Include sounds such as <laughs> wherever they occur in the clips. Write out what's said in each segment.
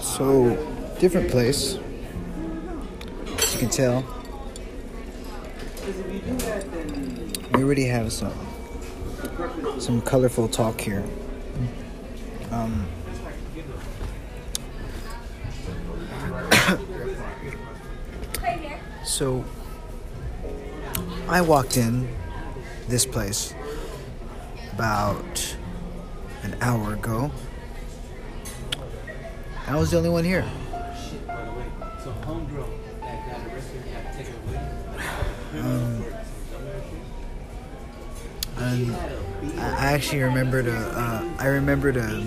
So, different place. As you can tell, we already have some some colorful talk here. Um, so, I walked in this place about an hour ago. I was the only one here. Um, and I actually remembered a, uh, I remembered a,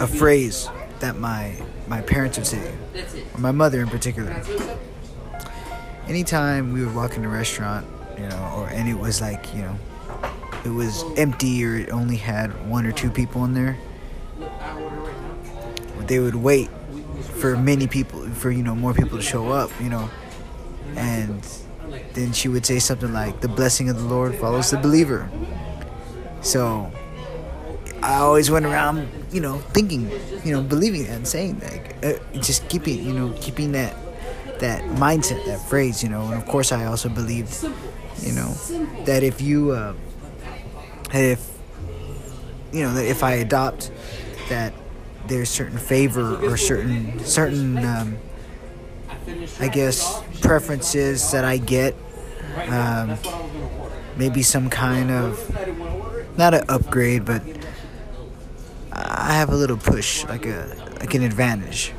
a phrase that my my parents would say, or my mother in particular. Anytime we would walk in a restaurant, you know, or and it was like, you know, it was empty or it only had one or two people in there, they would wait for many people, for you know, more people to show up, you know, and then she would say something like, "The blessing of the Lord follows the believer." So I always went around, you know, thinking, you know, believing that and saying that, uh, just keeping, you know, keeping that that mindset, that phrase, you know. And of course, I also believed, you know, that if you, uh, if you know, that if I adopt that, there's certain favor or certain certain, um, I guess, preferences that I get. Um, maybe some kind of not an upgrade, but I have a little push, like a like an advantage.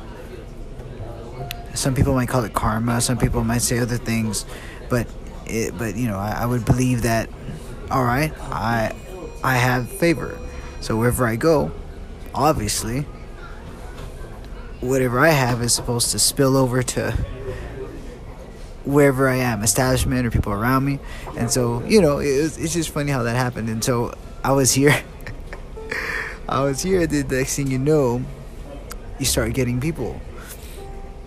Some people might call it karma. Some people might say other things, but it, but you know, I, I would believe that. All right, I I have favor, so wherever I go, obviously, whatever I have is supposed to spill over to wherever I am, establishment or people around me, and so you know, it it's just funny how that happened. And so I was here. <laughs> I was here. The next thing you know, you start getting people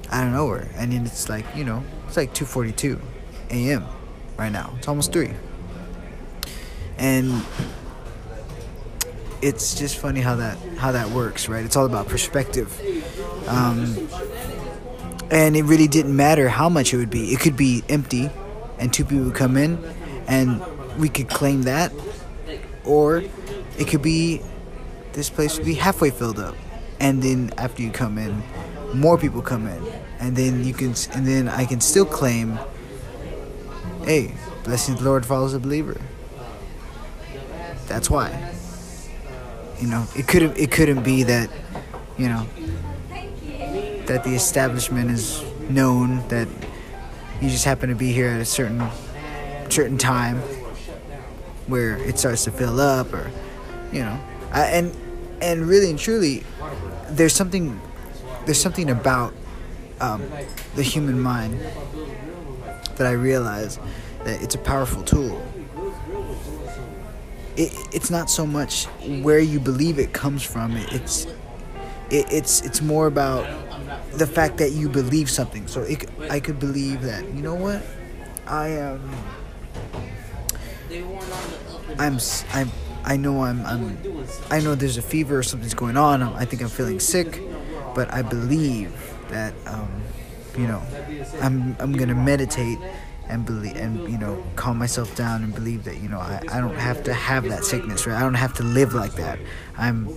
out of nowhere, and then it's like you know, it's like 2:42 a.m. right now. It's almost three, and it's just funny how that how that works, right? It's all about perspective. Um, and it really didn't matter how much it would be. It could be empty, and two people would come in, and we could claim that, or it could be this place would be halfway filled up, and then after you come in, more people come in, and then you can, and then I can still claim, hey, blessing the Lord follows a believer. That's why. You know, it couldn't it couldn't be that, you know, that the establishment is known that you just happen to be here at a certain certain time where it starts to fill up or you know I, and and really and truly there's something there's something about um, the human mind that I realize that it's a powerful tool it, it's not so much where you believe it comes from it's it, it's it's more about the fact that you believe something. So it, I could believe that you know what, I am. I'm I'm I know I'm I'm I know there's a fever or something's going on. I think I'm feeling sick, but I believe that um, you know I'm I'm gonna meditate and believe and you know calm myself down and believe that you know I, I don't have to have that sickness right? I don't have to live like that. I'm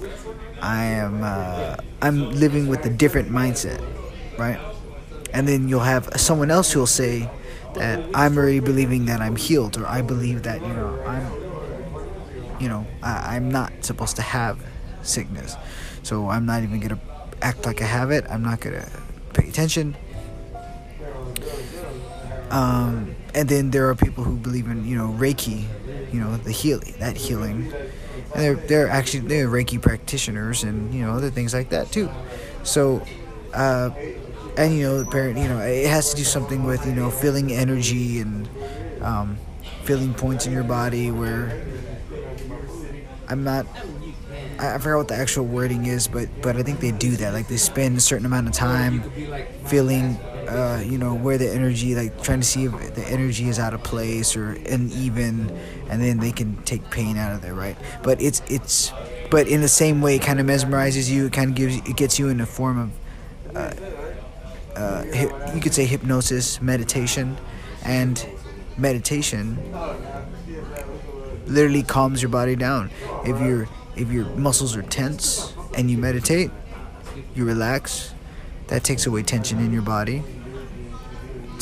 I am uh, I'm living with a different mindset right? And then you'll have someone else who'll say that I'm already believing that I'm healed or I believe that you know I'm you know I, I'm not supposed to have sickness. So I'm not even gonna act like I have it. I'm not gonna pay attention um, and then there are people who believe in you know Reiki, you know the healing, that healing, and they're they're actually they're Reiki practitioners and you know other things like that too. So, uh, and you know parent you know it has to do something with you know feeling energy and um, feeling points in your body where I'm not. I forgot what the actual wording is, but but I think they do that. Like they spend a certain amount of time feeling uh, you know where the energy like trying to see if the energy is out of place or uneven and then they can take pain out of there right but it's it's but in the same way, it kind of mesmerizes you. It kind of gives it gets you in a form of uh, uh, you could say hypnosis, meditation, and meditation literally calms your body down. If your if your muscles are tense and you meditate, you relax. That takes away tension in your body.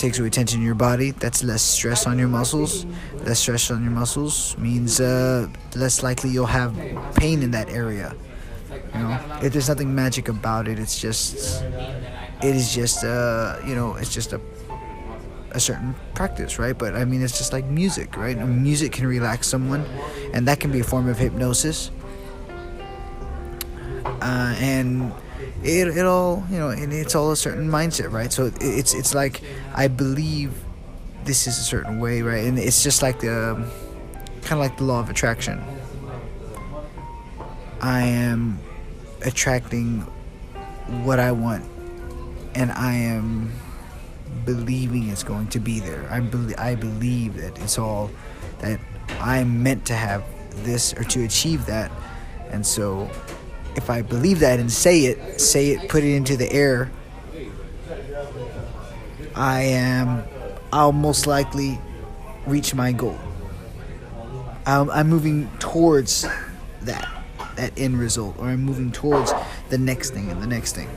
Takes away tension in your body. That's less stress on your muscles. Less stress on your muscles means uh, less likely you'll have pain in that area. You know, if there's nothing magic about it, it's just it is just uh, you know, it's just a a certain practice, right? But I mean, it's just like music, right? music can relax someone, and that can be a form of hypnosis. Uh, and it it all you know, and it's all a certain mindset, right? So it's it's like I believe this is a certain way, right? And it's just like the kind of like the law of attraction. I am attracting what I want, and I am believing it's going to be there. I believe I believe that it's all that I'm meant to have this or to achieve that. And so if I believe that and say it, say it, put it into the air, I am I'll most likely reach my goal. I'm, I'm moving towards that that end result or I'm moving towards the next thing and the next thing.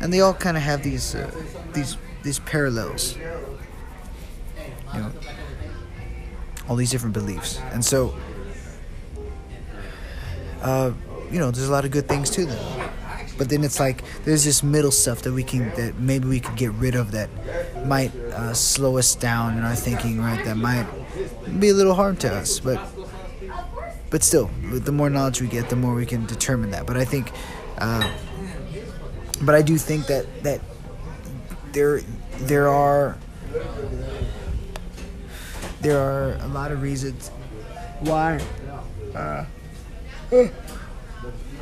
And they all kind of have these uh, these these parallels. You know, all these different beliefs, and so, uh, you know, there's a lot of good things to them. But then it's like there's this middle stuff that we can that maybe we could get rid of that might uh, slow us down in our thinking, right? That might be a little harm to us, but but still, the more knowledge we get, the more we can determine that. But I think, uh, but I do think that that there there are there are a lot of reasons why uh,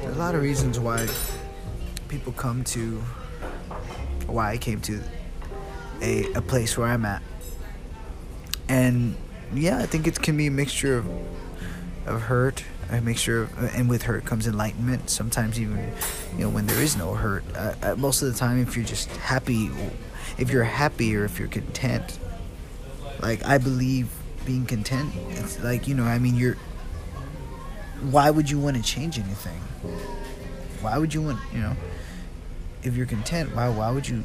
a lot of reasons why people come to why I came to a, a place where I'm at. And yeah I think it can be a mixture of of hurt a mixture of, and with hurt comes enlightenment. Sometimes even you know when there is no hurt uh, uh, most of the time if you're just happy if you're happy or if you're content like i believe being content it's like you know i mean you're why would you want to change anything why would you want you know if you're content why why would you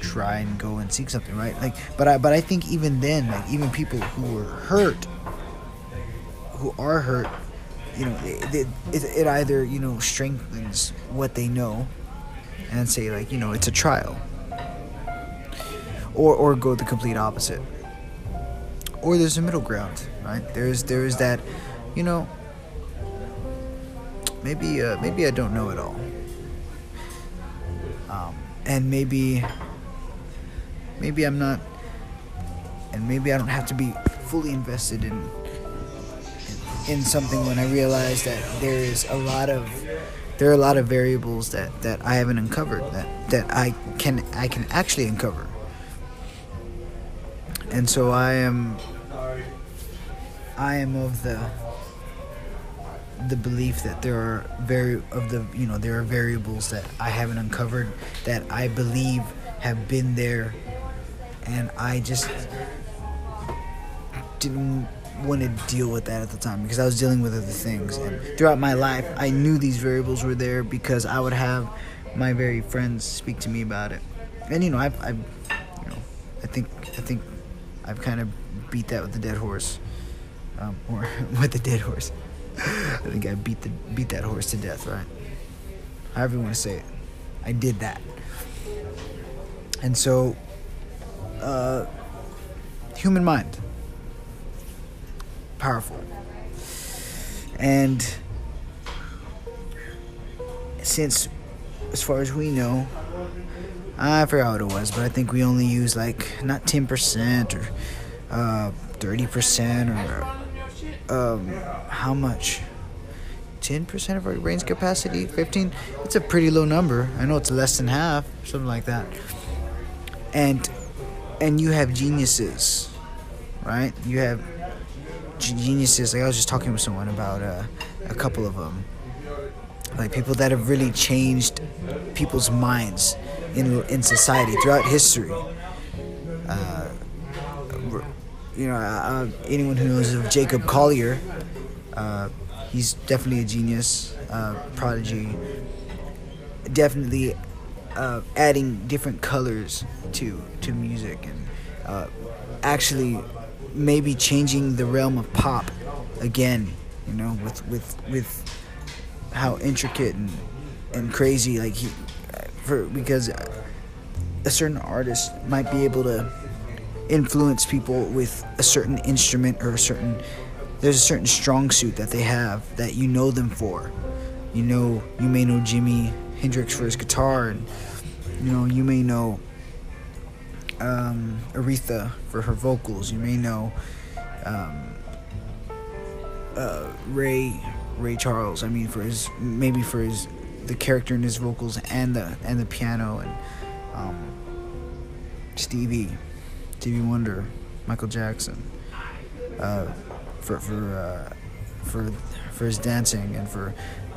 try and go and seek something right like but i but i think even then like even people who were hurt who are hurt you know, it, it, it either, you know, strengthens what they know and say, like, you know, it's a trial. Or, or go the complete opposite. Or there's a middle ground, right? There's there's that, you know, maybe uh, maybe I don't know it all, um, and maybe maybe I'm not, and maybe I don't have to be fully invested in in something when I realize that there is a lot of there are a lot of variables that, that I haven't uncovered that, that I can I can actually uncover. And so I am I am of the the belief that there are very of the you know there are variables that I haven't uncovered that I believe have been there and I just didn't want to deal with that at the time because I was dealing with other things. And throughout my life, I knew these variables were there because I would have my very friends speak to me about it. And you know, I've, I've you know, I think, I think, I've kind of beat that with the dead horse, um, <laughs> or with the dead horse. I think I beat the beat that horse to death, right? However you want to say it, I did that. And so, uh, human mind powerful. And since, as far as we know, I forgot what it was, but I think we only use like not 10% or uh, 30% or um, how much? 10% of our brain's capacity? 15? It's a pretty low number. I know it's less than half, something like that. And and you have geniuses, right? You have geniuses. Like I was just talking with someone about uh, a couple of them, like people that have really changed people's minds in in society throughout history. Uh, you know, uh, anyone who knows of Jacob Collier, uh, he's definitely a genius, uh, prodigy. Definitely uh, adding different colors to to music and uh, actually maybe changing the realm of pop again. You know, with with with how intricate and and crazy like he for because a certain artist might be able to influence people with a certain instrument or a certain there's a certain strong suit that they have that you know them for. You know you may know Jimi Hendrix for his guitar and you know you may know um, Aretha for her vocals. You may know um, uh, Ray Ray Charles I mean for his maybe for his the character in his vocals and the and the piano and um, Stevie Stevie Wonder Michael Jackson uh, for for uh, for for his dancing and for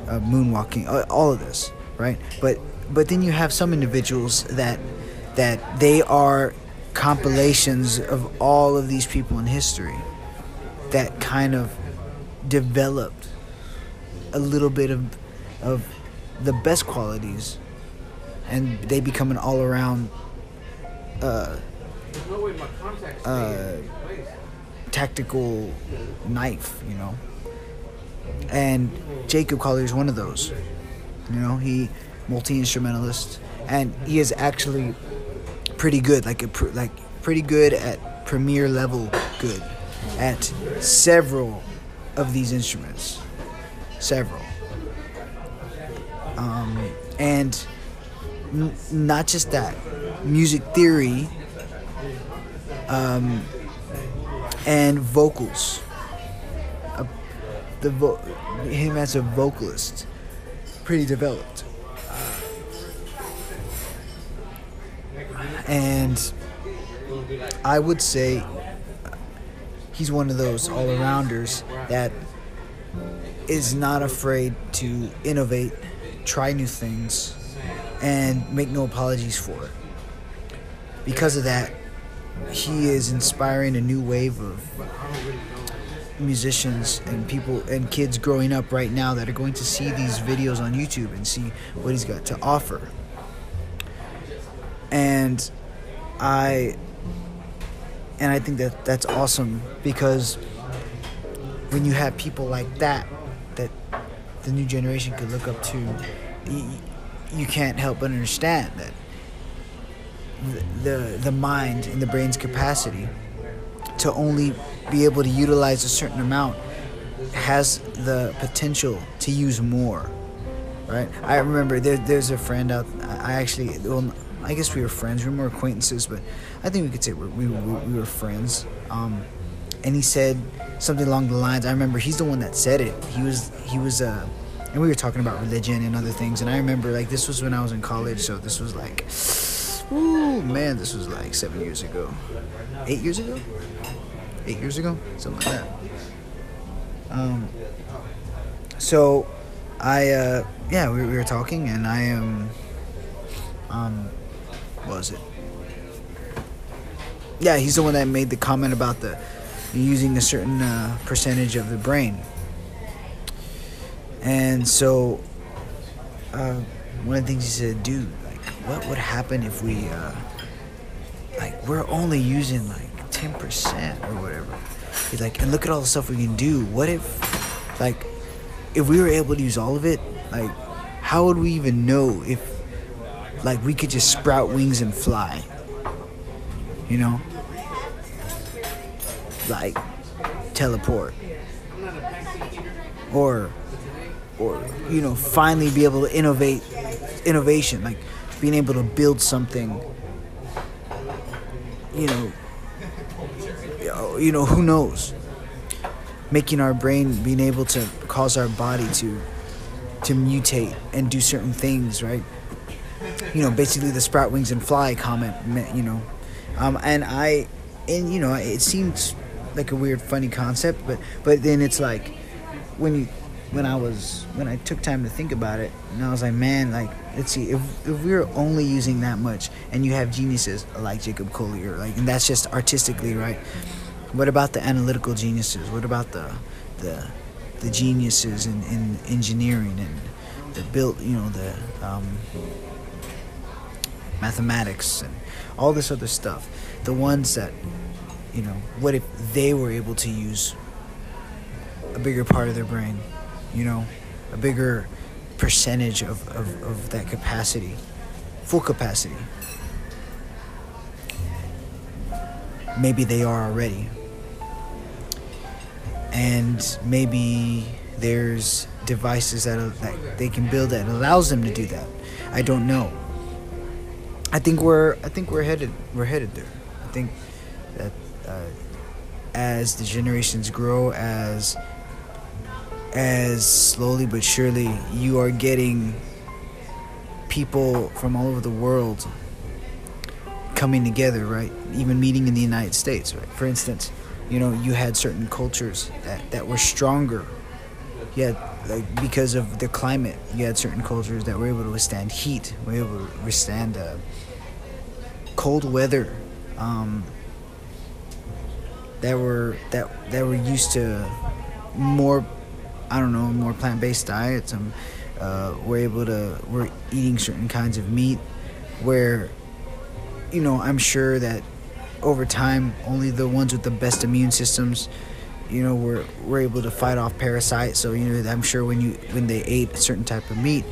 uh, moonwalking all of this right? But but then you have some individuals that that they are compilations of all of these people in history that kind of developed a little bit of of the best qualities and they become an all-around uh, uh, tactical knife, you know. And Jacob Collier is one of those. You know, he multi instrumentalist, and he is actually pretty good, like a like pretty good at premier level good at several of these instruments, several. Um, and n- not just that, music theory um, and vocals. Uh, the vo- him as a vocalist, pretty developed. and I would say he's one of those all arounders that is not afraid to innovate, try new things, and make no apologies for it. Because of that, he is inspiring a new wave of musicians and people and kids growing up right now that are going to see these videos on YouTube and see what he's got to offer. And I and I think that that's awesome because when you have people like that that the new generation could look up to you, can't help but understand that the, the mind and the brain's capacity to only be able to utilize a certain amount has the potential to use more right? I remember there, there's a friend out i actually well i guess we were friends we were more acquaintances but i think we could say we, we, we were friends. Um, and he said something along the lines i remember he's the one that said it. He was he was uh and we were talking about religion and other things and i remember like this was when i was in college so this was like Ooh, man, this was like seven years ago. Eight years ago? Eight years ago? Something like that. Um, so, I, uh, yeah, we, we were talking, and I am, um, um, what was it? Yeah, he's the one that made the comment about the using a certain uh, percentage of the brain. And so, uh, one of the things he said, dude, what would happen if we, uh, like, we're only using like 10% or whatever. He's like, and look at all the stuff we can do. What if, like, if we were able to use all of it, like, how would we even know if, like, we could just sprout wings and fly? You know? Like, teleport. Or, or, you know, finally be able to innovate, innovation. Like, being able to build something you know you know who knows? Making our brain being able to cause our body to to mutate and do certain things right? You know basically the sprout wings and fly comment you know. Um, and i and you know it seems like a weird funny concept but but then it's like when you when I was when I took time to think about it, and I was like, man, like let's see, if if we are only using that much, and you have geniuses like Jacob Collier, like, and that's just artistically, right? What about the analytical geniuses? What about the the the geniuses in, in engineering and the built, you know, the um, mathematics and all this other stuff? The ones that, you know, what if they were able to use a bigger part of their brain? you know, a bigger percentage of, of, of that capacity, full capacity. Maybe they are already. And maybe there's devices that, that they can build that allows them to do that. I don't know. I think we're I think we're headed we're headed there. I think that uh, as the generations grow, as as slowly but surely you are getting people from all over the world coming together, right? Even meeting in the United States, right? For instance, you know, you had certain cultures that, that were stronger. Yeah, like because of the climate, you had certain cultures that were able to withstand heat, were able to withstand uh, cold weather, um, that were that that were used to more I don't know, more plant based diets. Uh, we're able to, we're eating certain kinds of meat where, you know, I'm sure that over time, only the ones with the best immune systems, you know, were, were able to fight off parasites. So, you know, I'm sure when you, when they ate a certain type of meat,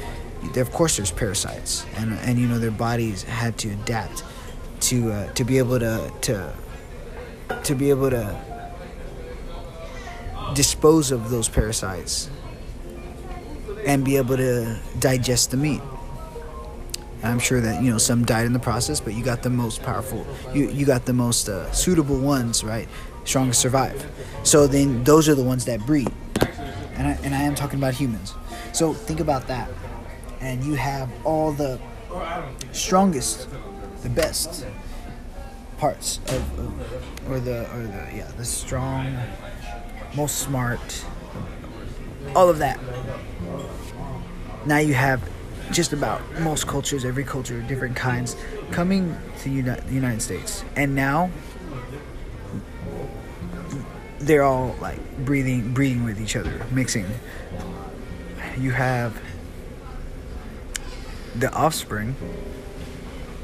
of course there's parasites and, and, you know, their bodies had to adapt to, uh, to be able to, to, to be able to dispose of those parasites and be able to digest the meat. I'm sure that you know some died in the process, but you got the most powerful. You you got the most uh, suitable ones, right? Strongest survive. So then those are the ones that breed, and I, and I am talking about humans. So think about that, and you have all the strongest, the best parts of, of or the or the yeah the strong most smart, all of that. Now you have just about most cultures, every culture, different kinds, coming to the United States. And now they're all like breathing, breathing with each other, mixing. You have the offspring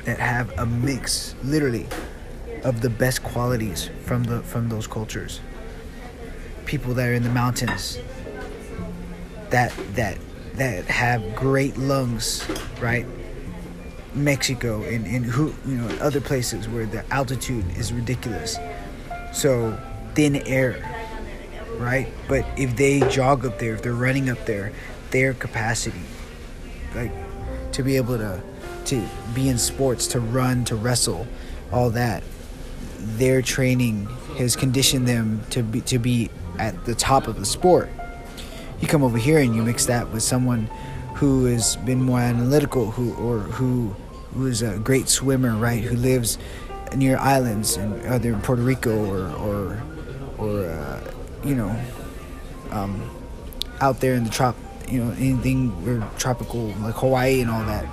that have a mix, literally, of the best qualities from the from those cultures people that are in the mountains that that that have great lungs, right? Mexico and, and who you know other places where the altitude is ridiculous. So thin air, right? But if they jog up there, if they're running up there, their capacity, like to be able to to be in sports, to run, to wrestle, all that, their training has conditioned them to be to be at the top of the sport. You come over here and you mix that with someone who has been more analytical, who or who who is a great swimmer, right? Who lives near islands and either in Puerto Rico or or or uh, you know um, out there in the trop, you know anything or tropical like Hawaii and all that.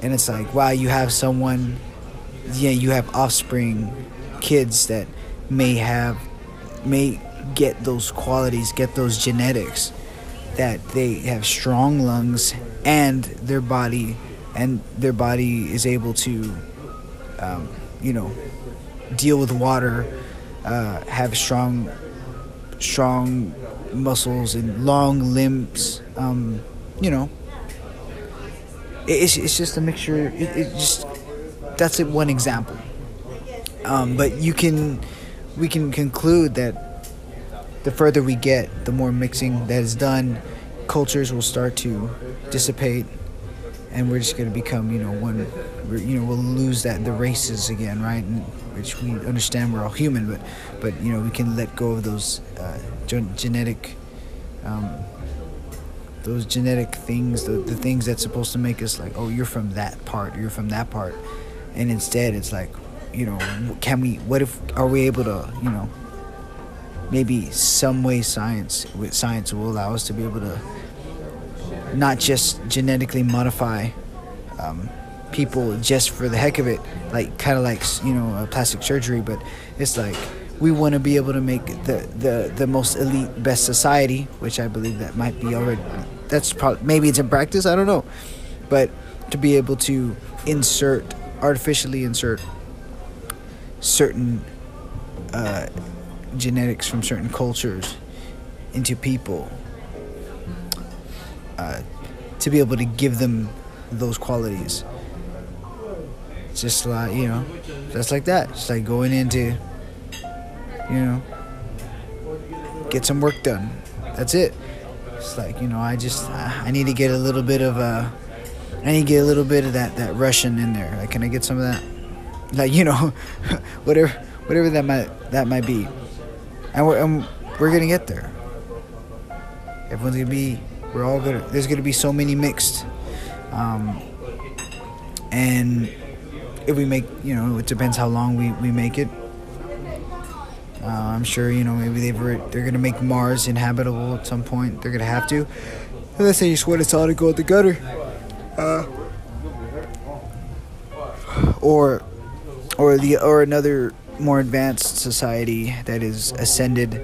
And it's like wow, you have someone, yeah, you have offspring, kids that may have may get those qualities, get those genetics that they have strong lungs and their body and their body is able to um, you know deal with water uh, have strong strong muscles and long limbs um, you know. It's, it's just a mixture it, it just that's one example. Um, but you can we can conclude that the further we get, the more mixing that is done, cultures will start to dissipate, and we're just going to become, you know, one. you know, we'll lose that the races again, right? And, which we understand we're all human, but but you know we can let go of those uh, genetic. Um, those genetic things, the, the things that's supposed to make us like, oh, you're from that part, you're from that part, and instead it's like, you know, can we? What if are we able to, you know, maybe some way science with science will allow us to be able to not just genetically modify um, people just for the heck of it, like kind of like you know plastic surgery, but it's like we want to be able to make the, the, the most elite best society, which I believe that might be already. That's probably maybe it's in practice. I don't know, but to be able to insert artificially insert certain uh, genetics from certain cultures into people uh, to be able to give them those qualities. Just like you know, just like that. Just like going into, you know, get some work done. That's it. It's like you know, I just I need to get a little bit of a, I need to get a little bit of that that Russian in there. Like, can I get some of that? Like you know, <laughs> whatever whatever that might that might be, and we're and we're gonna get there. Everyone's gonna be. We're all gonna. There's gonna be so many mixed, um, and if we make, you know, it depends how long we, we make it. Uh, I'm sure, you know, maybe they've they're gonna make Mars inhabitable at some point. They're gonna have to. Unless they just want us all to go at the gutter. Uh, or, or the or another more advanced society that is ascended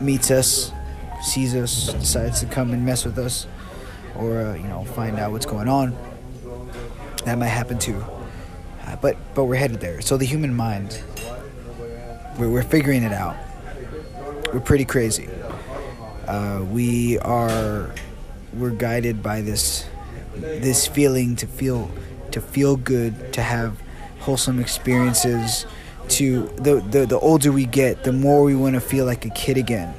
meets us, sees us, decides to come and mess with us, or uh, you know find out what's going on. That might happen too. Uh, but but we're headed there. So the human mind, we're, we're figuring it out. We're pretty crazy. Uh, we are we're guided by this this feeling to feel to feel good, to have wholesome experiences. To the the, the older we get, the more we want to feel like a kid again.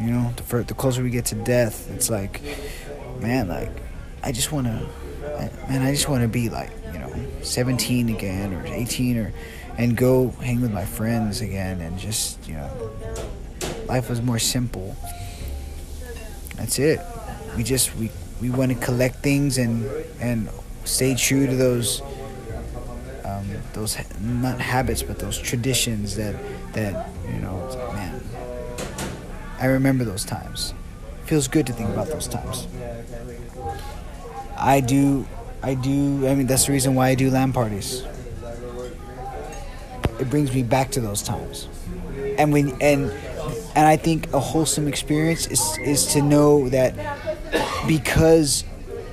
You know, the, the closer we get to death, it's like, man, like I just want to man, I just want to be like, you know, 17 again or 18 or, and go hang with my friends again and just, you know, life was more simple. That's it. We just, we, we want to collect things and, and stay true to those, um, those, not habits, but those traditions that, that, you know, man, I remember those times. feels good to think about those times. I do, I do. I mean, that's the reason why I do LAN parties. It brings me back to those times, and when and and I think a wholesome experience is is to know that because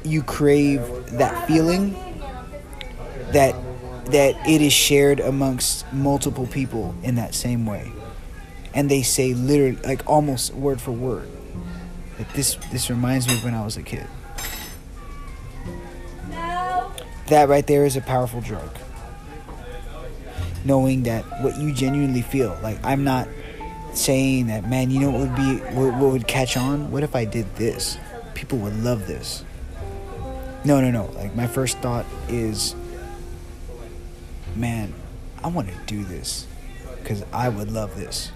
you crave that feeling, that that it is shared amongst multiple people in that same way, and they say literally like almost word for word that this this reminds me of when I was a kid. That right there is a powerful drug. Knowing that what you genuinely feel, like I'm not saying that, man, you know what would be, what, what would catch on? What if I did this? People would love this. No, no, no. Like my first thought is, man, I want to do this because I would love this.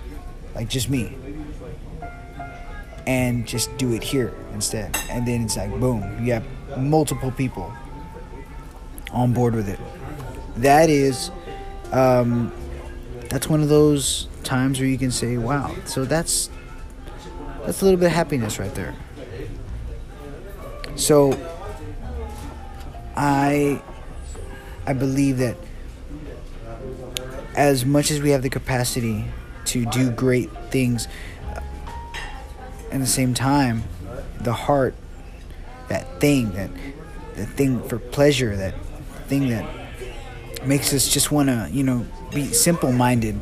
Like just me. And just do it here instead. And then it's like, boom, you have multiple people on board with it. That is, um, that's one of those times where you can say, "Wow!" So that's that's a little bit of happiness right there. So I I believe that as much as we have the capacity to do great things, at the same time, the heart, that thing, that the thing for pleasure, that thing that makes us just want to, you know, be simple minded.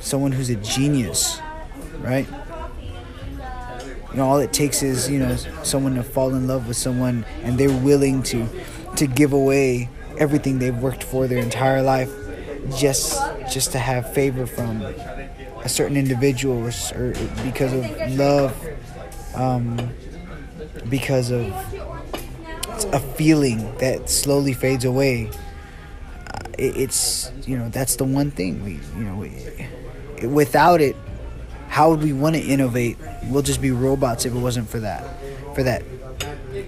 Someone who's a genius, right? You know, all it takes is, you know, someone to fall in love with someone and they're willing to to give away everything they've worked for their entire life just just to have favor from a certain individual or, or because of love um, because of a feeling that slowly fades away. Uh, it, it's you know that's the one thing we you know we, without it, how would we want to innovate? We'll just be robots if it wasn't for that, for that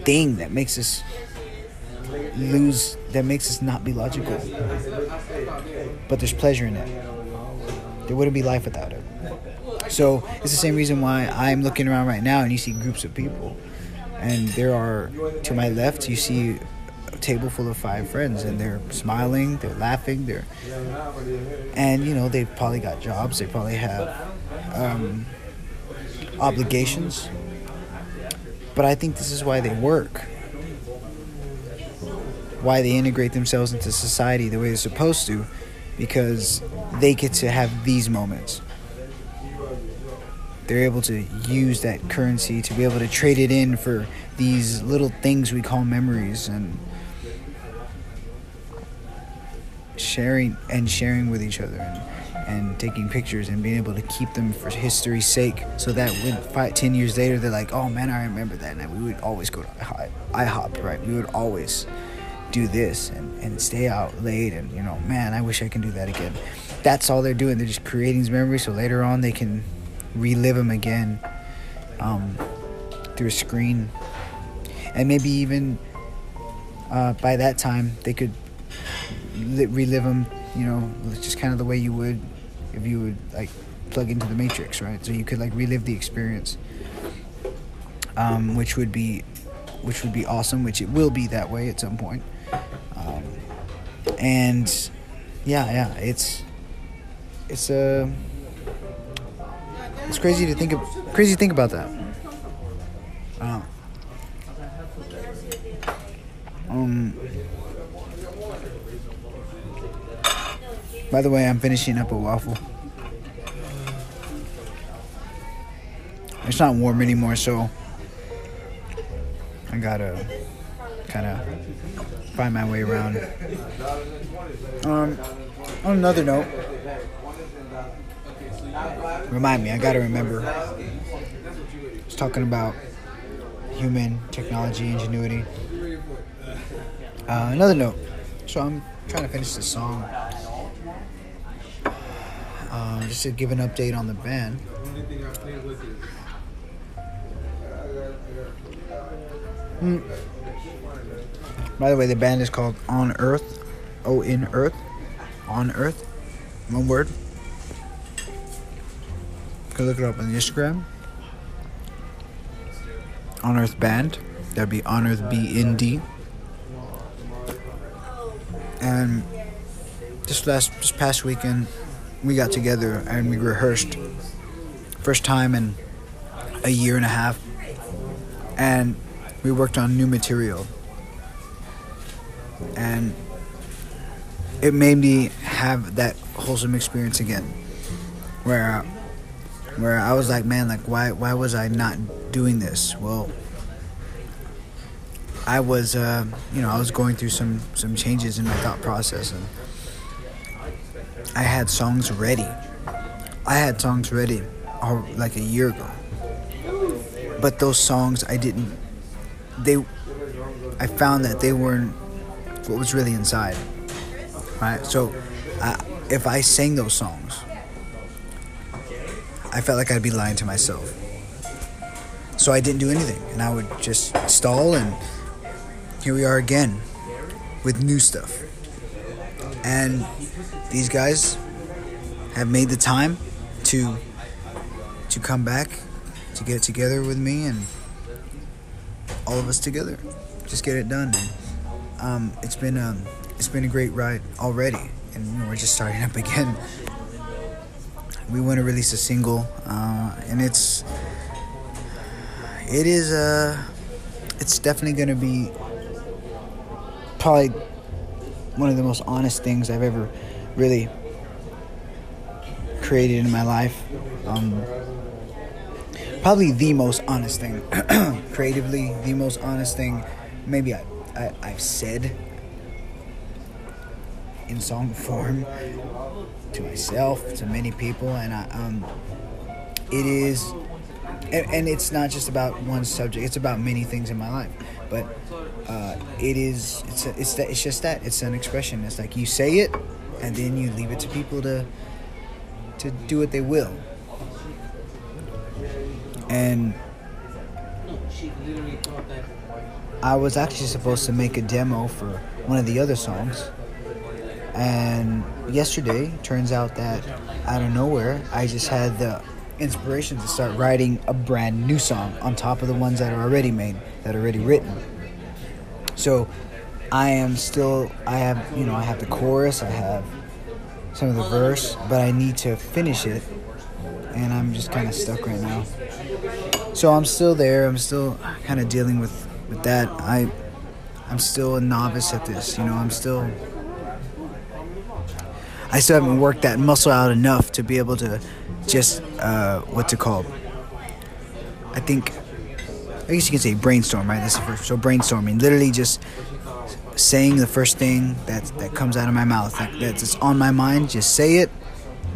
thing that makes us lose, that makes us not be logical. But there's pleasure in it. there wouldn't be life without it. So it's the same reason why I'm looking around right now and you see groups of people, and there are to my left you see a table full of five friends and they're smiling, they're laughing, they're and you know they've probably got jobs, they probably have um, obligations, but I think this is why they work why they integrate themselves into society the way they're supposed to because they get to have these moments. They're able to use that currency to be able to trade it in for these little things we call memories and sharing and sharing with each other and, and taking pictures and being able to keep them for history's sake. So that when five, 10 years later they're like oh man i remember that. And we would always go to ihop right? We would always do this and, and stay out late and you know man i wish i can do that again. That's all they're doing. They're just creating these memories so later on they can relive them again um, through a screen. And maybe even uh, by that time they could li- relive them you know just kind of the way you would if you would like plug into the matrix right? So you could like relive the experience um, which would be which would be awesome which it will be that way at some point and yeah, yeah, it's it's a uh, it's crazy to think of crazy to think about that. Uh, um. By the way, I'm finishing up a waffle. It's not warm anymore, so I gotta kind of find my way around. Um, on another note, remind me, I gotta remember. I was talking about human technology ingenuity. Uh, another note. So I'm trying to finish the song. Uh, just to give an update on the band. Mm. By the way, the band is called On Earth. O in Earth. On Earth. One word. Can look it up on Instagram. On Earth Band. That'd be On Earth B N D. And this last this past weekend we got together and we rehearsed. First time in a year and a half. And we worked on new material and it made me have that wholesome experience again where where I was like man like why why was I not doing this? Well I was uh, you know I was going through some some changes in my thought process and I had songs ready. I had songs ready like a year ago. But those songs I didn't they I found that they weren't what was really inside. Right? So, if I sang those songs, I felt like I'd be lying to myself. So I didn't do anything, and I would just stall, and here we are again with new stuff. And these guys have made the time to to come back to get together with me and all of us together just get it done um, it's been um, it's been a great ride already, and you know, we're just starting up <laughs> again. We want to release a single, uh, and it's it is uh, it's definitely gonna be probably one of the most honest things I've ever really created in my life. Um, probably the most honest thing, <clears throat> creatively, the most honest thing maybe I I, I've said in song form to myself, to many people, and I, um, it is, and, and, it's not just about one subject. It's about many things in my life, but uh, it is. It's a, it's that. It's just that. It's an expression. It's like you say it, and then you leave it to people to to do what they will, and I was actually supposed to make a demo for one of the other songs. And yesterday, turns out that out of nowhere, I just had the inspiration to start writing a brand new song on top of the ones that are already made, that are already written. So I am still, I have, you know, I have the chorus, I have some of the verse, but I need to finish it, and I'm just kind of stuck right now. So I'm still there. I'm still kind of dealing with with that. I I'm still a novice at this. You know, I'm still I still haven't worked that muscle out enough to be able to just uh, what's it? I think I guess you can say brainstorm, right? That's the first. So brainstorming, literally just saying the first thing that that comes out of my mouth, that's on my mind. Just say it,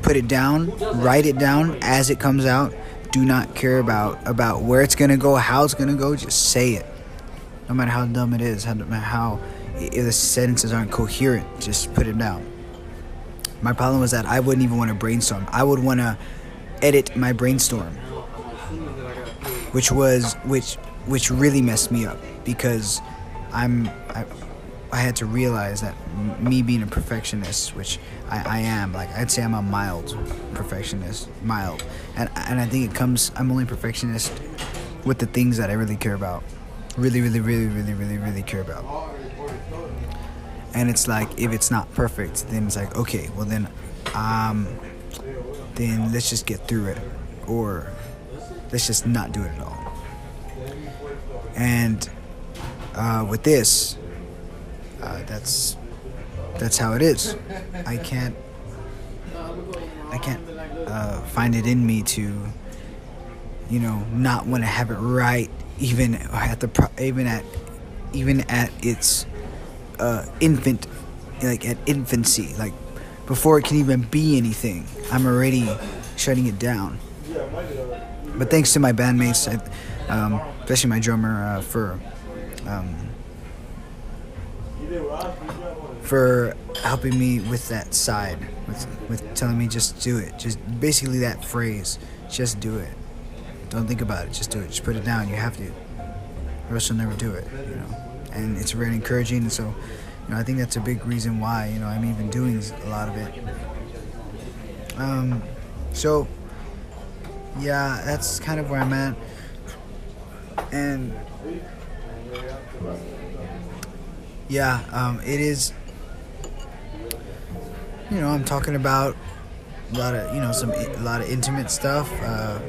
put it down, write it down as it comes out. Do not care about about where it's gonna go, how it's gonna go. Just say it, no matter how dumb it is, no matter how if the sentences aren't coherent. Just put it down. My problem was that I wouldn't even want to brainstorm. I would want to edit my brainstorm, which was which which really messed me up because I'm I, I had to realize that me being a perfectionist, which I, I am, like I'd say I'm a mild perfectionist, mild, and and I think it comes. I'm only perfectionist with the things that I really care about, really, really, really, really, really, really care about. And it's like if it's not perfect, then it's like okay, well then, um, then let's just get through it, or let's just not do it at all. And uh, with this, uh, that's that's how it is. I can't I can't uh, find it in me to you know not want to have it right even at the even at even at its uh, infant like at infancy like before it can even be anything I'm already shutting it down but thanks to my bandmates um, especially my drummer uh, for um, for helping me with that side, with with telling me just do it, just basically that phrase, just do it. Don't think about it, just do it. Just put it down. You have to, or else you'll never do it. You know, and it's very encouraging. And so, you know, I think that's a big reason why you know I'm even doing a lot of it. Um, so yeah, that's kind of where I'm at, and yeah, um, it is. You know, I'm talking about a lot of you know some a lot of intimate stuff. Uh,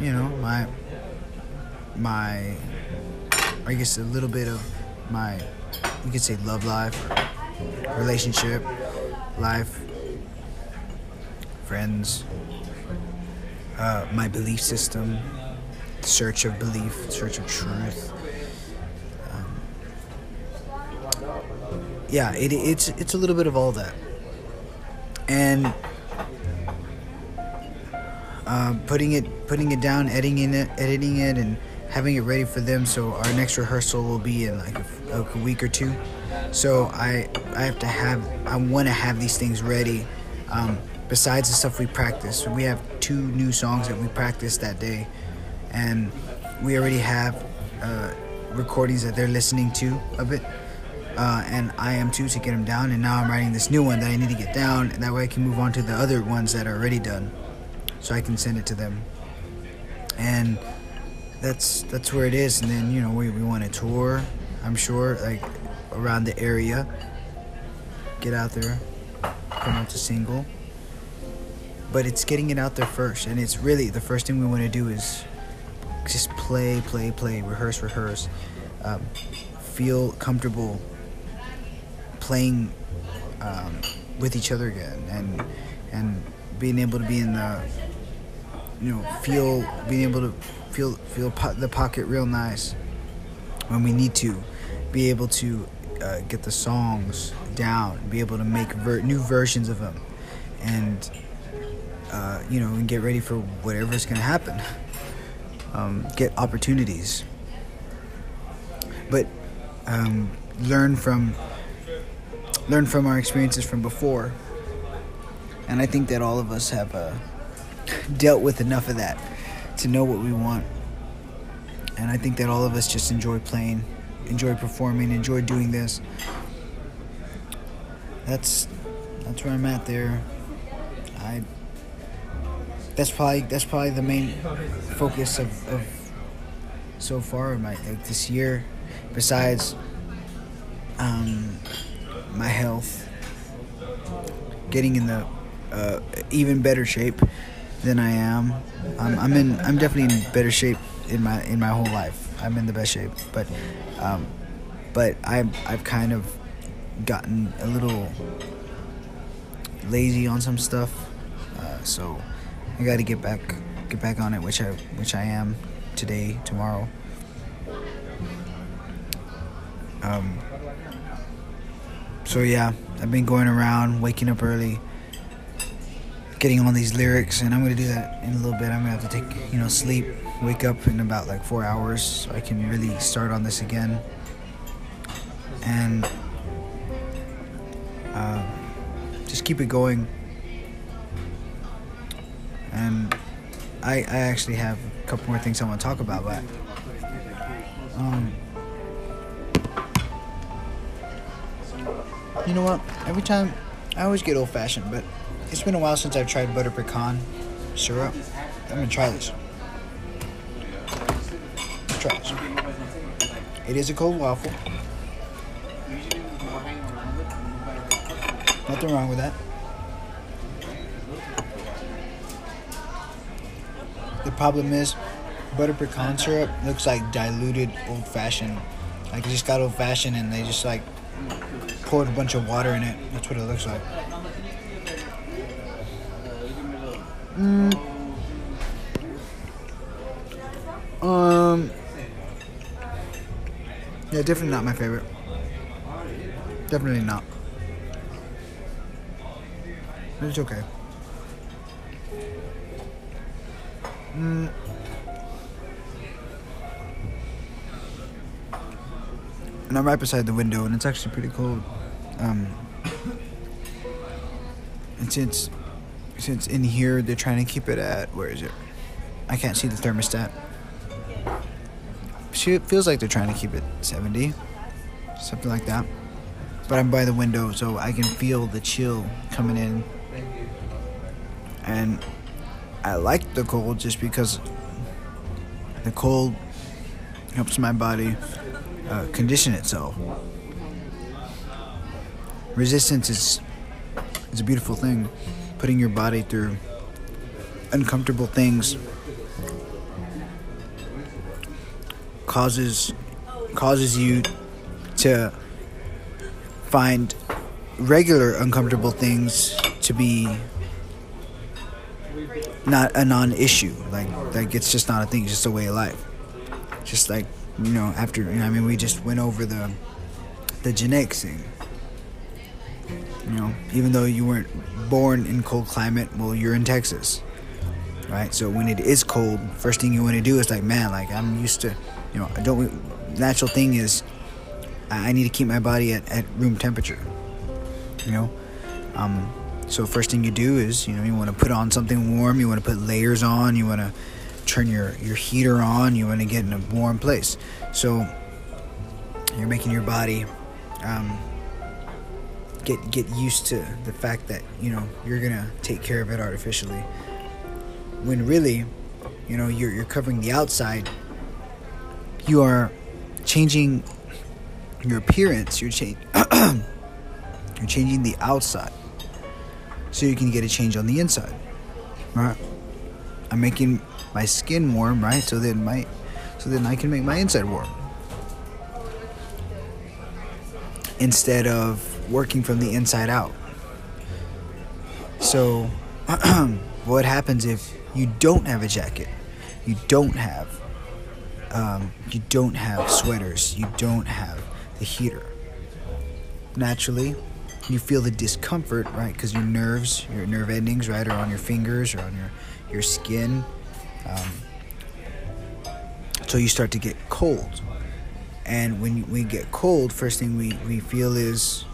you know, my my I guess a little bit of my you could say love life, relationship, life, friends, uh, my belief system, search of belief, search of truth. yeah, it, it's it's a little bit of all that, and uh, putting it putting it down, editing it, editing it, and having it ready for them. So our next rehearsal will be in like a, a week or two. So I I have to have I want to have these things ready. Um, besides the stuff we practice, we have two new songs that we practiced that day, and we already have uh, recordings that they're listening to of it uh, and I am too to get them down. And now I'm writing this new one that I need to get down, and that way I can move on to the other ones that are already done, so I can send it to them. And that's that's where it is. And then you know we we want to tour. I'm sure like around the area. Get out there, promote the single. But it's getting it out there first, and it's really the first thing we want to do is just play, play, play, rehearse, rehearse. Um, feel comfortable playing um, with each other again and and being able to be in the you know feel being able to feel feel po- the pocket real nice. When we need to be able to uh, get the songs down be able to make ver- new versions of them and uh, you know and get ready for whatever's gonna happen. <laughs> Um, get opportunities. But um, learn from learn from our experiences from before. And I think that all of us have uh, dealt with enough of that to know what we want. And I think that all of us just enjoy playing, enjoy performing, enjoy doing this. That's that's where I'm at there. I that's probably that's probably the main focus of, of so far my like this year. Besides, um, my health, getting in the uh, even better shape than I am. Um, I'm in. I'm definitely in better shape in my in my whole life. I'm in the best shape, but um, but I've I've kind of gotten a little lazy on some stuff, uh, so I got to get back get back on it, which I which I am today, tomorrow. Um, so yeah, I've been going around, waking up early, getting all these lyrics, and I'm gonna do that in a little bit. I'm gonna have to take you know sleep, wake up in about like four hours, so I can really start on this again, and uh, just keep it going. And I I actually have a couple more things I want to talk about, but um. You know what? Every time, I always get old fashioned, but it's been a while since I've tried butter pecan syrup. I'm gonna try this. Let's try this. It is a cold waffle. Nothing wrong with that. The problem is, butter pecan syrup looks like diluted old fashioned. Like it just got old fashioned and they just like poured a bunch of water in it. That's what it looks like. Mm. Um. Yeah, definitely not my favorite. Definitely not. But it's okay. Mm. And I'm right beside the window, and it's actually pretty cold. Um, <coughs> and since since in here they're trying to keep it at where is it? I can't see the thermostat. It feels like they're trying to keep it 70, something like that. But I'm by the window, so I can feel the chill coming in. And I like the cold just because the cold helps my body uh, condition itself. Resistance is is a beautiful thing. Putting your body through uncomfortable things causes causes you to find regular uncomfortable things to be not a non-issue. Like like it's just not a thing it's just a way of life. Just like you know after you know, i mean we just went over the the genetics thing you know even though you weren't born in cold climate well you're in texas right? So when it is cold first thing you want to do is like man like i'm used to you know i don't natural thing is i need to keep my body at, at room temperature you know? Um so first thing you do is you know you want to put on something warm you want to put layers on you want to turn your your heater on you want to get in a warm place. So you're making your body um, get get used to the fact that you know you're gonna take care of it artificially. When really you know you're, you're covering the outside you are changing your appearance you're, cha- <clears throat> you're changing the outside. So you can get a change on the inside right? I'm making my skin warm right? So then my so then i can make my inside warm. Instead of working from the inside out. So, <clears throat> what happens if you don't have a jacket? You don't have, um, you don't have sweaters. You don't have the heater. Naturally, you feel the discomfort, right? Because your nerves, your nerve endings, right, are on your fingers or on your your skin. Um, so you start to get cold, and when we get cold, first thing we, we feel is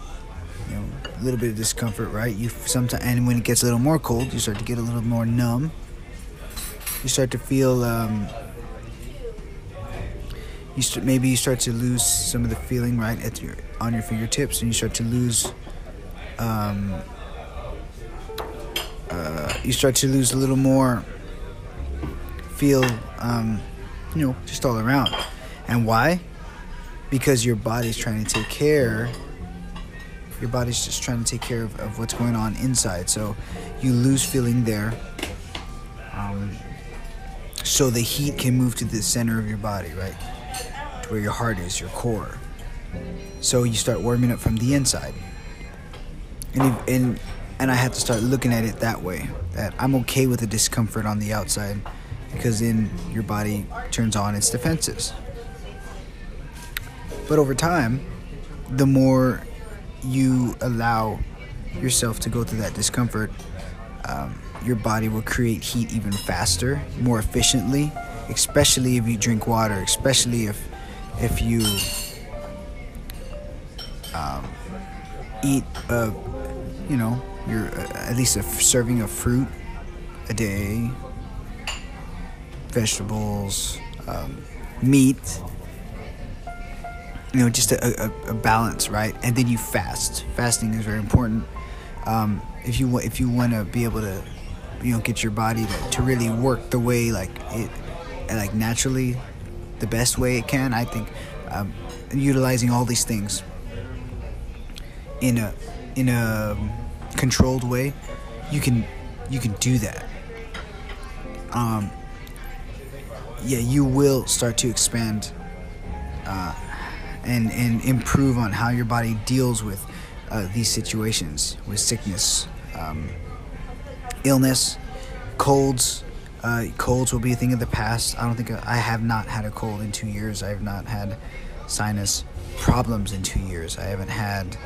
you know, a little bit of discomfort, right? You sometimes, and when it gets a little more cold, you start to get a little more numb. You start to feel, um, you st- maybe you start to lose some of the feeling, right, at your on your fingertips, and you start to lose, um, uh, you start to lose a little more feel, um, you know, just all around. And why? Because your body's trying to take care. Your body's just trying to take care of, of what's going on inside. So you lose feeling there. Um, so the heat can move to the center of your body, right? To where your heart is, your core. So you start warming up from the inside. And, if, and and I had to start looking at it that way. That I'm okay with the discomfort on the outside because then your body turns on its defenses. But over time, the more you allow yourself to go through that discomfort, um, your body will create heat even faster, more efficiently. Especially if you drink water, especially if if you um, eat, uh, you know, your uh, at least a serving of fruit a day, vegetables, um, meat. You know, just a, a, a, balance, right? And then you fast. Fasting is very important. Um, if you if you want to be able to, you know, get your body to, to really work the way like it, like naturally, the best way it can. I think um, utilizing all these things in a in a controlled way, you can you can do that. Um, yeah, you will start to expand uh, and and improve on how your body deals with uh, these situations, with sickness, um, illness, colds. Uh, colds will be a thing of the past. I don't think I have not had a cold in two years. I have not had sinus problems in two years. I haven't had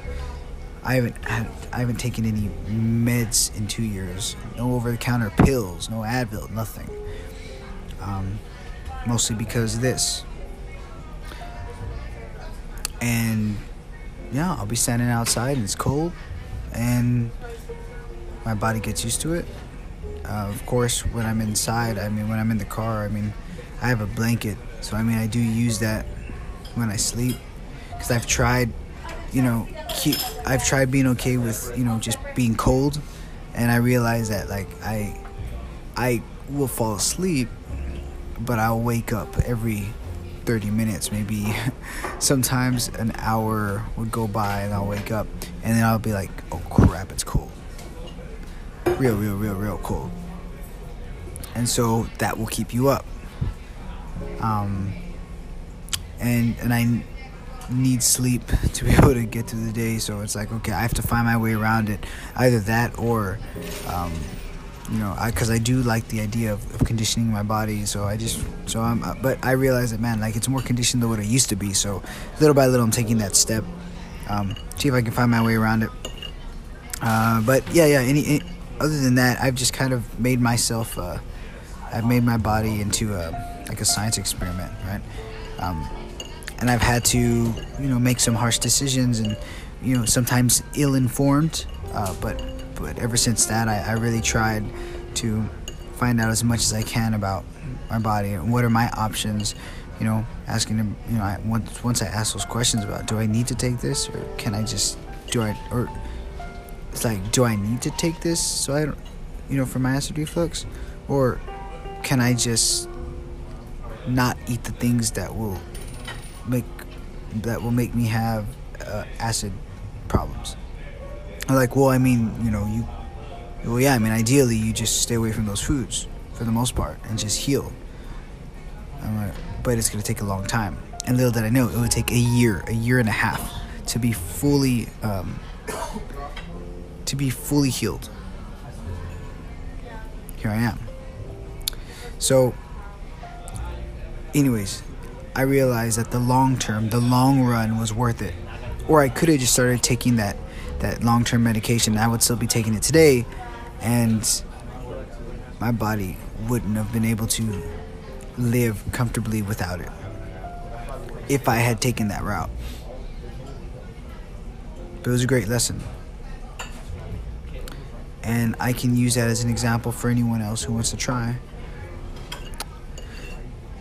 I haven't had, I haven't taken any meds in two years. No over-the-counter pills, no Advil, nothing. Um, mostly because of this. And yeah, I'll be standing outside and it's cold, and my body gets used to it. Uh, of course, when I'm inside, I mean, when I'm in the car, I mean, I have a blanket, so I mean, I do use that when I sleep because I've tried you know, keep, I've tried being okay with, you know, just being cold, and I realize that like I, I will fall asleep, but I'll wake up every 30 minutes, maybe <laughs> sometimes an hour would go by and I'll wake up and then I'll be like, oh crap, it's cold. Real, real, real, real cold. And so that will keep you up. Um, and and I need sleep <laughs> to be able to get through the day. So it's like, okay, I have to find my way around it. Either that or, um, you know, because I, I, do like the idea of, of, conditioning my body. So I just, so I'm, uh, but I realize that, man, like it's more conditioned than what it used to be. So little by little, I'm taking that step. Um, see if I can find my way around it. Uh, but yeah, yeah. Any, any, other than that, I've just kind of made myself. Uh, I've made my body into a like a science experiment, right? Um, and I've had to, you know, make some harsh decisions and, you know, sometimes ill-informed. Uh, but but ever since that, I, I really tried to find out as much as I can about my body and what are my options. You know, asking them. You know, I, once once I ask those questions about, do I need to take this or can I just do I or it's like, do I need to take this so I don't, you know, for my acid reflux, or can I just not eat the things that will make that will make me have uh, acid problems. Like, well, I mean, you know, you, well, yeah, I mean, ideally, you just stay away from those foods for the most part and just heal. Like, but it's gonna take a long time. And little did I know, it would take a year, a year and a half, to be fully, um, to be fully healed. Here I am. So, anyways, I realized that the long term, the long run was worth it. Or I could have just started taking that that long term medication. I would still be taking it today, and my body wouldn't have been able to live comfortably without it if I had taken that route. But it was a great lesson. And I can use that as an example for anyone else who wants to try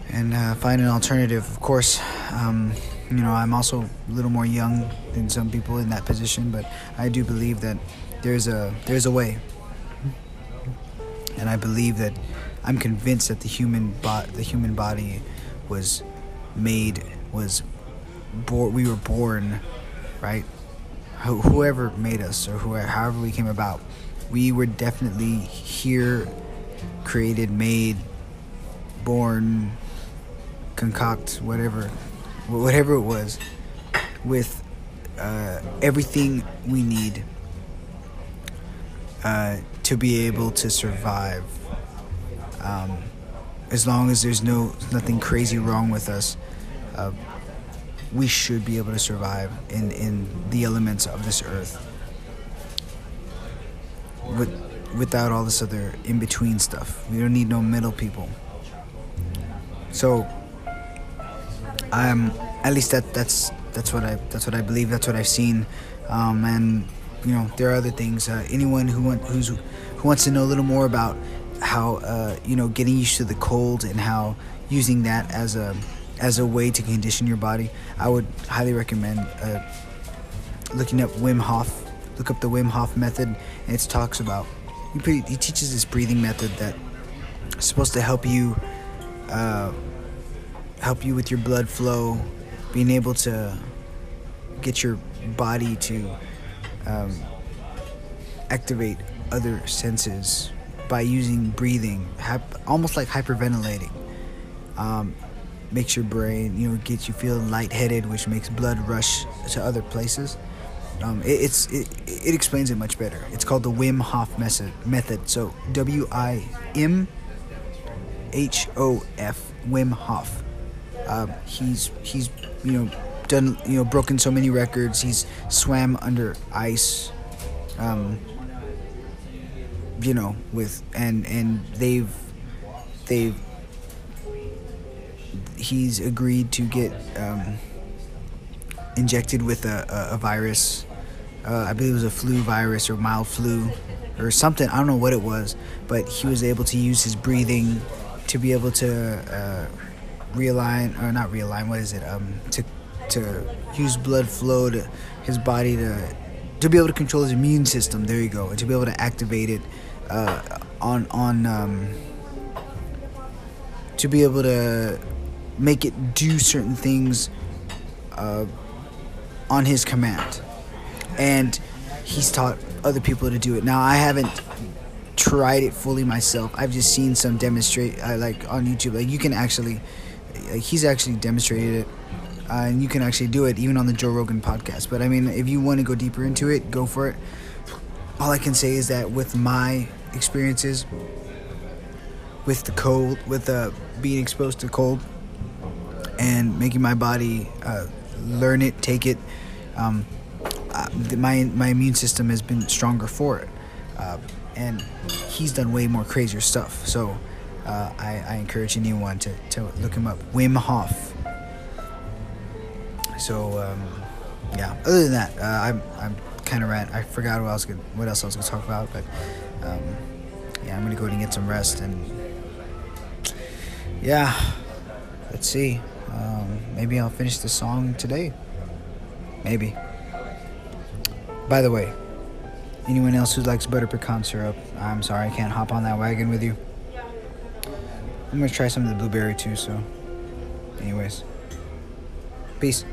and uh, find an alternative. Of course, um, you know, I'm also a little more young than some people in that position, but I do believe that there's a there's a way. And I believe that I'm convinced that the human bot the human body was made was born we were born right Wh- whoever made us or whoever however we came about we were definitely here created made born concoct whatever whatever it was with uh, everything we need uh, to be able to survive. Um, as long as there's no nothing crazy wrong with us, uh, we should be able to survive in, in the elements of this earth. With, without all this other in between stuff. We don't need no middle people. So I'm at least that that's that's what I that's what I believe. That's what I've seen, um, and you know there are other things. Uh, anyone who want, who's who wants to know a little more about how uh, you know getting used to the cold and how using that as a as a way to condition your body, I would highly recommend uh, looking up Wim Hof. Look up the Wim Hof method, and it talks about he, he teaches this breathing method that is supposed to help you uh, help you with your blood flow, being able to get your body to um, activate other senses by using breathing, almost like hyperventilating. Um, makes your brain, you know, gets you feeling lightheaded, which makes blood rush to other places. Um, it, it's it, it explains it much better. It's called the Wim Hof method. Method. So W I M H O F Wim Hof. Um, he's he's you know done you know broken so many records. He's swam under ice. Um, you know with and and they've they've he's agreed to get um, injected with a, a, a virus. Uh, I believe it was a flu virus or mild flu or something. I don't know what it was, but he was able to use his breathing to be able to uh, realign or not realign. What is it? Um, to to use blood flow to his body to to be able to control his immune system. There you go, and to be able to activate it uh, on on um, to be able to make it do certain things uh, on his command, and he's taught other people to do it. Now I haven't tried it fully myself. I've just seen some demonstrate uh, like on YouTube. Like you can actually, he's actually demonstrated it. Uh, and you can actually do it even on the Joe Rogan podcast. But I mean, if you want to go deeper into it, go for it. All I can say is that with my experiences with the cold, with uh, being exposed to cold, and making my body uh, learn it, take it, um, uh, my my immune system has been stronger for it. Uh, and he's done way more crazier stuff. So uh, I, I encourage anyone to, to look him up. Wim Hof. So um, yeah. Other than that, uh, I'm I'm kind of rant. I forgot what else what else I was gonna talk about, but um, yeah, I'm gonna go and get some rest and yeah. Let's see. Um, maybe I'll finish the song today. Maybe. By the way, anyone else who likes butter pecan syrup, I'm sorry I can't hop on that wagon with you. I'm gonna try some of the blueberry too. So, anyways, peace.